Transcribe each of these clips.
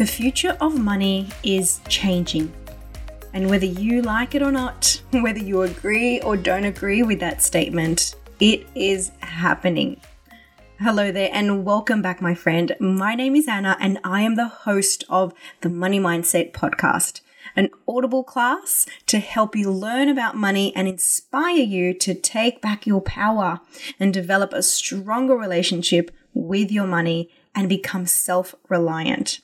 The future of money is changing. And whether you like it or not, whether you agree or don't agree with that statement, it is happening. Hello there, and welcome back, my friend. My name is Anna, and I am the host of the Money Mindset podcast, an audible class to help you learn about money and inspire you to take back your power and develop a stronger relationship with your money and become self reliant.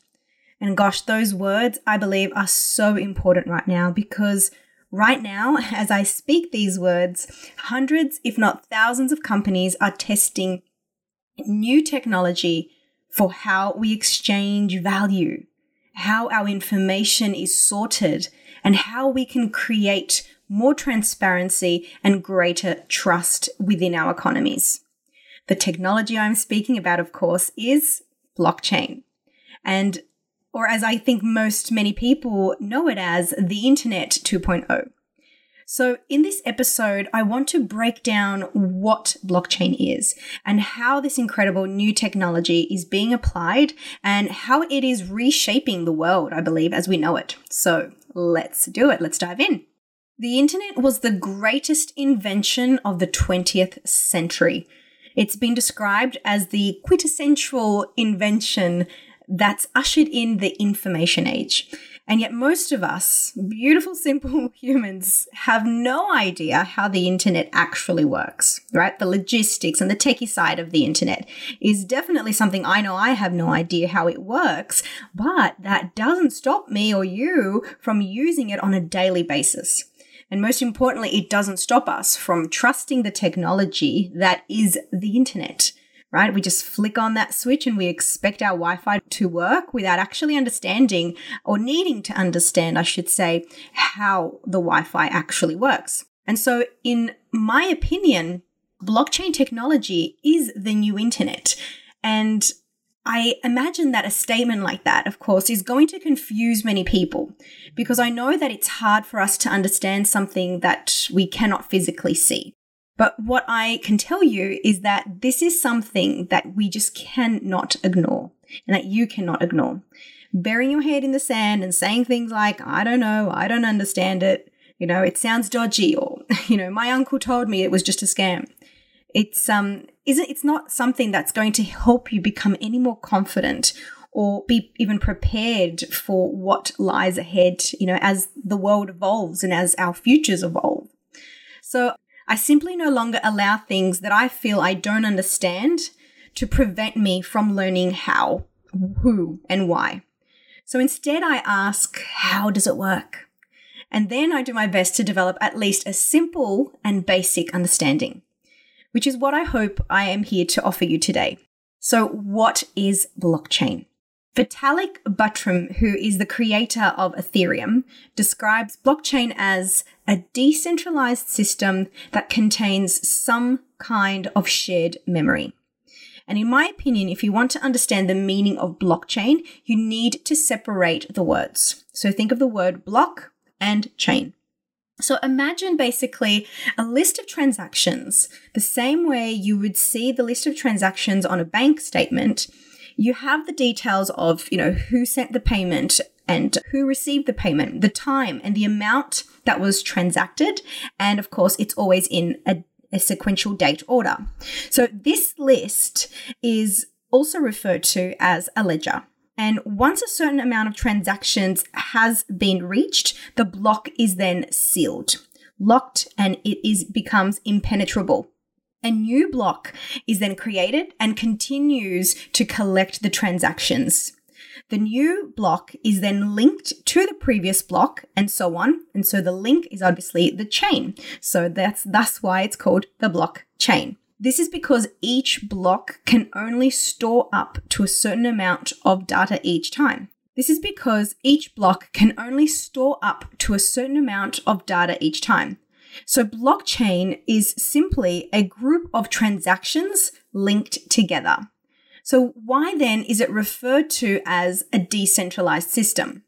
And gosh, those words I believe are so important right now because right now, as I speak these words, hundreds, if not thousands of companies are testing new technology for how we exchange value, how our information is sorted, and how we can create more transparency and greater trust within our economies. The technology I'm speaking about, of course, is blockchain. And or as I think most many people know it as, the Internet 2.0. So, in this episode, I want to break down what blockchain is and how this incredible new technology is being applied and how it is reshaping the world, I believe, as we know it. So, let's do it. Let's dive in. The internet was the greatest invention of the 20th century. It's been described as the quintessential invention that's ushered in the information age. And yet, most of us, beautiful, simple humans, have no idea how the internet actually works, right? The logistics and the techie side of the internet is definitely something I know I have no idea how it works, but that doesn't stop me or you from using it on a daily basis. And most importantly, it doesn't stop us from trusting the technology that is the internet right? We just flick on that switch and we expect our Wi Fi to work without actually understanding or needing to understand, I should say, how the Wi Fi actually works. And so, in my opinion, blockchain technology is the new internet. And I imagine that a statement like that, of course, is going to confuse many people because I know that it's hard for us to understand something that we cannot physically see. But what I can tell you is that this is something that we just cannot ignore and that you cannot ignore. Burying your head in the sand and saying things like, I don't know, I don't understand it, you know, it sounds dodgy, or, you know, my uncle told me it was just a scam. It's um isn't it's not something that's going to help you become any more confident or be even prepared for what lies ahead, you know, as the world evolves and as our futures evolve. So I simply no longer allow things that I feel I don't understand to prevent me from learning how, who, and why. So instead, I ask, how does it work? And then I do my best to develop at least a simple and basic understanding, which is what I hope I am here to offer you today. So, what is blockchain? Vitalik Buterin, who is the creator of Ethereum, describes blockchain as a decentralized system that contains some kind of shared memory. And in my opinion, if you want to understand the meaning of blockchain, you need to separate the words. So think of the word block and chain. So imagine basically a list of transactions, the same way you would see the list of transactions on a bank statement you have the details of, you know, who sent the payment and who received the payment, the time and the amount that was transacted. And of course, it's always in a, a sequential date order. So this list is also referred to as a ledger. And once a certain amount of transactions has been reached, the block is then sealed, locked, and it is becomes impenetrable. A new block is then created and continues to collect the transactions. The new block is then linked to the previous block and so on. And so the link is obviously the chain. So that's that's why it's called the block chain. This is because each block can only store up to a certain amount of data each time. This is because each block can only store up to a certain amount of data each time. So, blockchain is simply a group of transactions linked together. So, why then is it referred to as a decentralized system?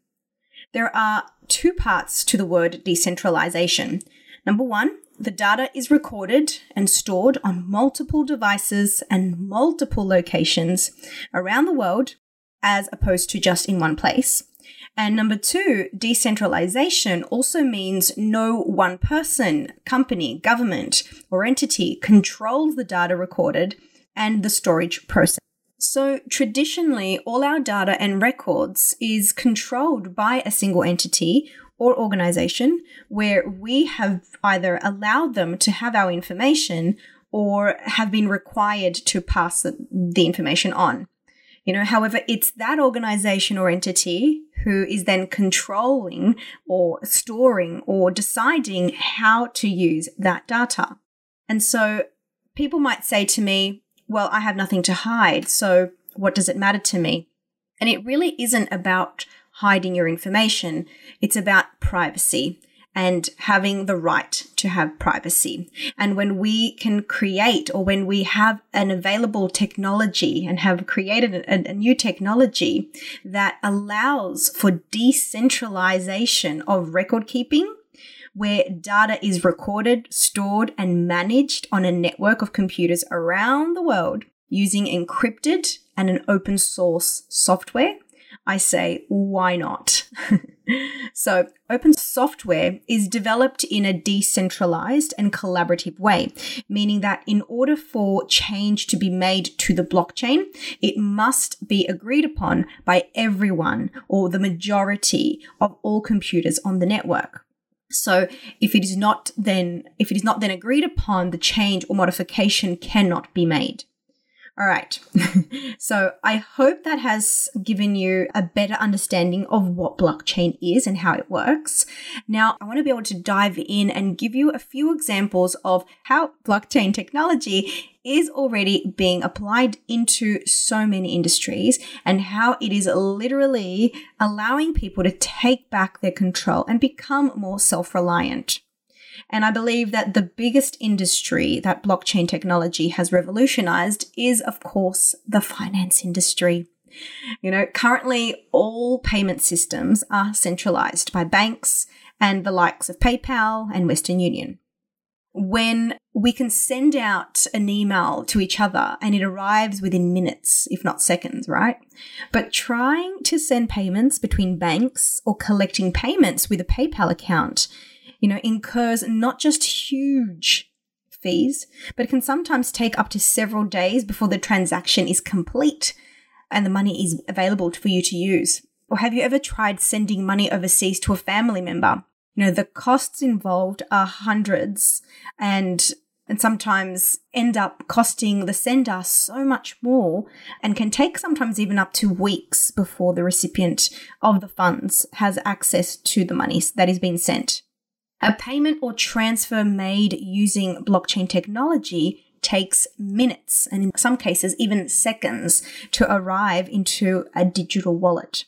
There are two parts to the word decentralization. Number one, the data is recorded and stored on multiple devices and multiple locations around the world as opposed to just in one place. And number two, decentralization also means no one person, company, government, or entity controls the data recorded and the storage process. So, traditionally, all our data and records is controlled by a single entity or organization where we have either allowed them to have our information or have been required to pass the information on. You know, however, it's that organization or entity who is then controlling or storing or deciding how to use that data. And so people might say to me, well, I have nothing to hide, so what does it matter to me? And it really isn't about hiding your information, it's about privacy and having the right to have privacy. And when we can create or when we have an available technology and have created a, a new technology that allows for decentralization of record keeping, where data is recorded, stored, and managed on a network of computers around the world using encrypted and an open source software, I say, why not? so, open software is developed in a decentralized and collaborative way, meaning that in order for change to be made to the blockchain, it must be agreed upon by everyone or the majority of all computers on the network. So if it is not then if it is not then agreed upon, the change or modification cannot be made. All right. so I hope that has given you a better understanding of what blockchain is and how it works. Now, I want to be able to dive in and give you a few examples of how blockchain technology is already being applied into so many industries and how it is literally allowing people to take back their control and become more self reliant. And I believe that the biggest industry that blockchain technology has revolutionized is, of course, the finance industry. You know, currently all payment systems are centralized by banks and the likes of PayPal and Western Union. When we can send out an email to each other and it arrives within minutes, if not seconds, right? But trying to send payments between banks or collecting payments with a PayPal account you know, incurs not just huge fees, but can sometimes take up to several days before the transaction is complete and the money is available for you to use. Or have you ever tried sending money overseas to a family member? You know, the costs involved are hundreds and and sometimes end up costing the sender so much more and can take sometimes even up to weeks before the recipient of the funds has access to the money that is being sent. A payment or transfer made using blockchain technology takes minutes and in some cases even seconds to arrive into a digital wallet.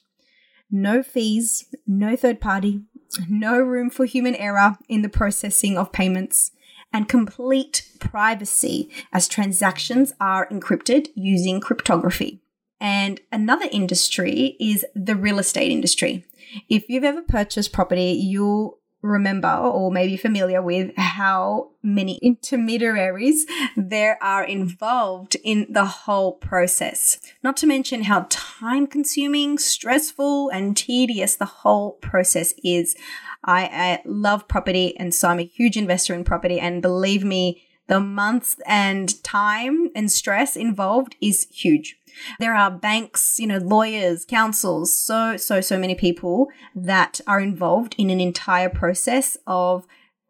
No fees, no third party, no room for human error in the processing of payments, and complete privacy as transactions are encrypted using cryptography. And another industry is the real estate industry. If you've ever purchased property, you'll remember or maybe familiar with how many intermediaries there are involved in the whole process. Not to mention how time consuming, stressful, and tedious the whole process is. I, I love property, and so I'm a huge investor in property. And believe me, the months and time and stress involved is huge. There are banks, you know, lawyers, councils, so, so, so many people that are involved in an entire process of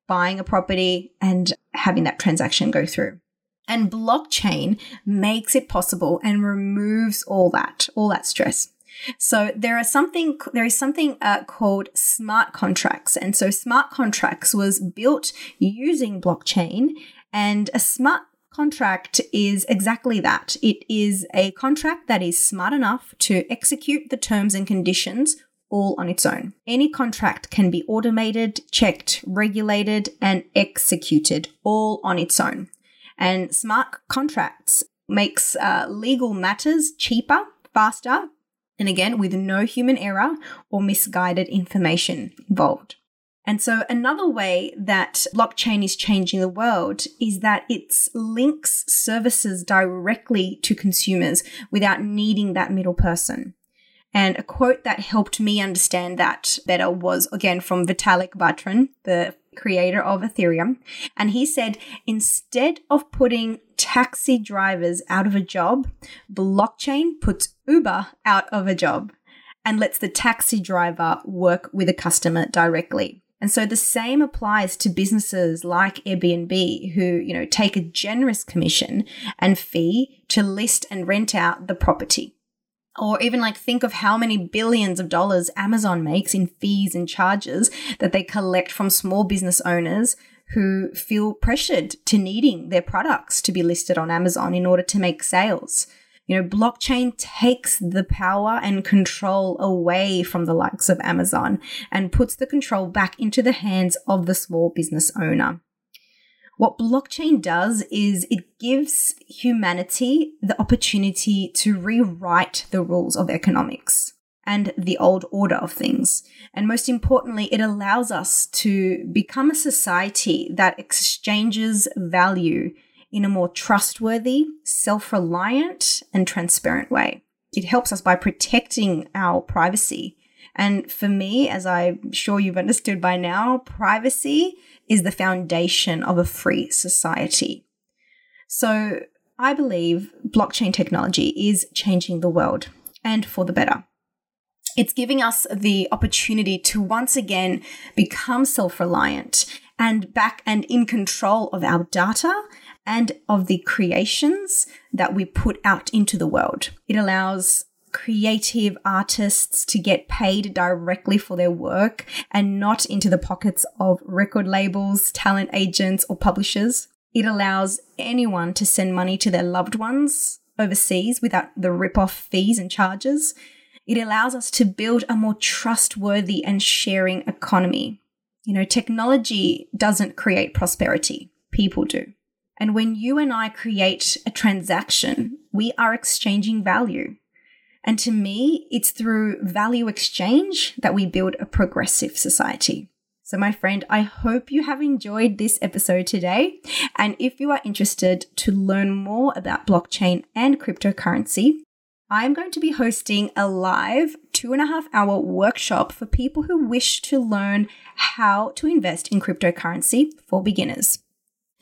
buying a property and having that transaction go through. And blockchain makes it possible and removes all that, all that stress. So there are something there is something uh, called smart contracts, and so smart contracts was built using blockchain. And a smart contract is exactly that. It is a contract that is smart enough to execute the terms and conditions all on its own. Any contract can be automated, checked, regulated, and executed all on its own. And smart contracts makes uh, legal matters cheaper, faster, and again with no human error or misguided information involved. And so, another way that blockchain is changing the world is that it links services directly to consumers without needing that middle person. And a quote that helped me understand that better was again from Vitalik Buterin, the creator of Ethereum. And he said, instead of putting taxi drivers out of a job, blockchain puts Uber out of a job and lets the taxi driver work with a customer directly. And so the same applies to businesses like Airbnb who, you know, take a generous commission and fee to list and rent out the property. Or even like think of how many billions of dollars Amazon makes in fees and charges that they collect from small business owners who feel pressured to needing their products to be listed on Amazon in order to make sales. You know, blockchain takes the power and control away from the likes of Amazon and puts the control back into the hands of the small business owner. What blockchain does is it gives humanity the opportunity to rewrite the rules of economics and the old order of things. And most importantly, it allows us to become a society that exchanges value in a more trustworthy, self reliant, and transparent way. It helps us by protecting our privacy. And for me, as I'm sure you've understood by now, privacy is the foundation of a free society. So I believe blockchain technology is changing the world and for the better. It's giving us the opportunity to once again become self reliant and back and in control of our data and of the creations that we put out into the world. It allows creative artists to get paid directly for their work and not into the pockets of record labels, talent agents, or publishers. It allows anyone to send money to their loved ones overseas without the rip-off fees and charges. It allows us to build a more trustworthy and sharing economy. You know, technology doesn't create prosperity, people do. And when you and I create a transaction, we are exchanging value. And to me, it's through value exchange that we build a progressive society. So, my friend, I hope you have enjoyed this episode today. And if you are interested to learn more about blockchain and cryptocurrency, I'm going to be hosting a live two and a half hour workshop for people who wish to learn how to invest in cryptocurrency for beginners.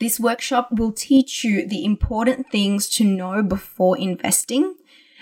This workshop will teach you the important things to know before investing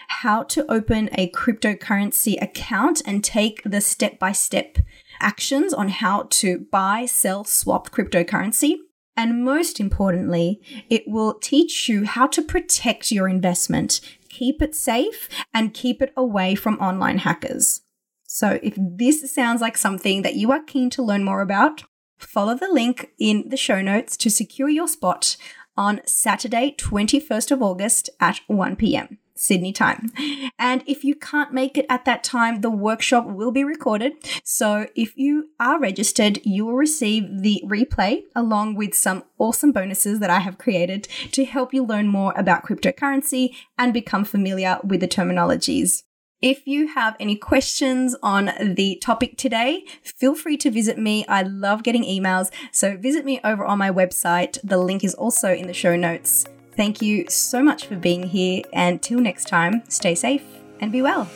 how to open a cryptocurrency account and take the step by step actions on how to buy, sell, swap cryptocurrency. And most importantly, it will teach you how to protect your investment, keep it safe, and keep it away from online hackers. So, if this sounds like something that you are keen to learn more about, follow the link in the show notes to secure your spot on Saturday, 21st of August at 1 p.m. Sydney time. And if you can't make it at that time, the workshop will be recorded. So if you are registered, you will receive the replay along with some awesome bonuses that I have created to help you learn more about cryptocurrency and become familiar with the terminologies. If you have any questions on the topic today, feel free to visit me. I love getting emails. So visit me over on my website. The link is also in the show notes. Thank you so much for being here. And till next time, stay safe and be well.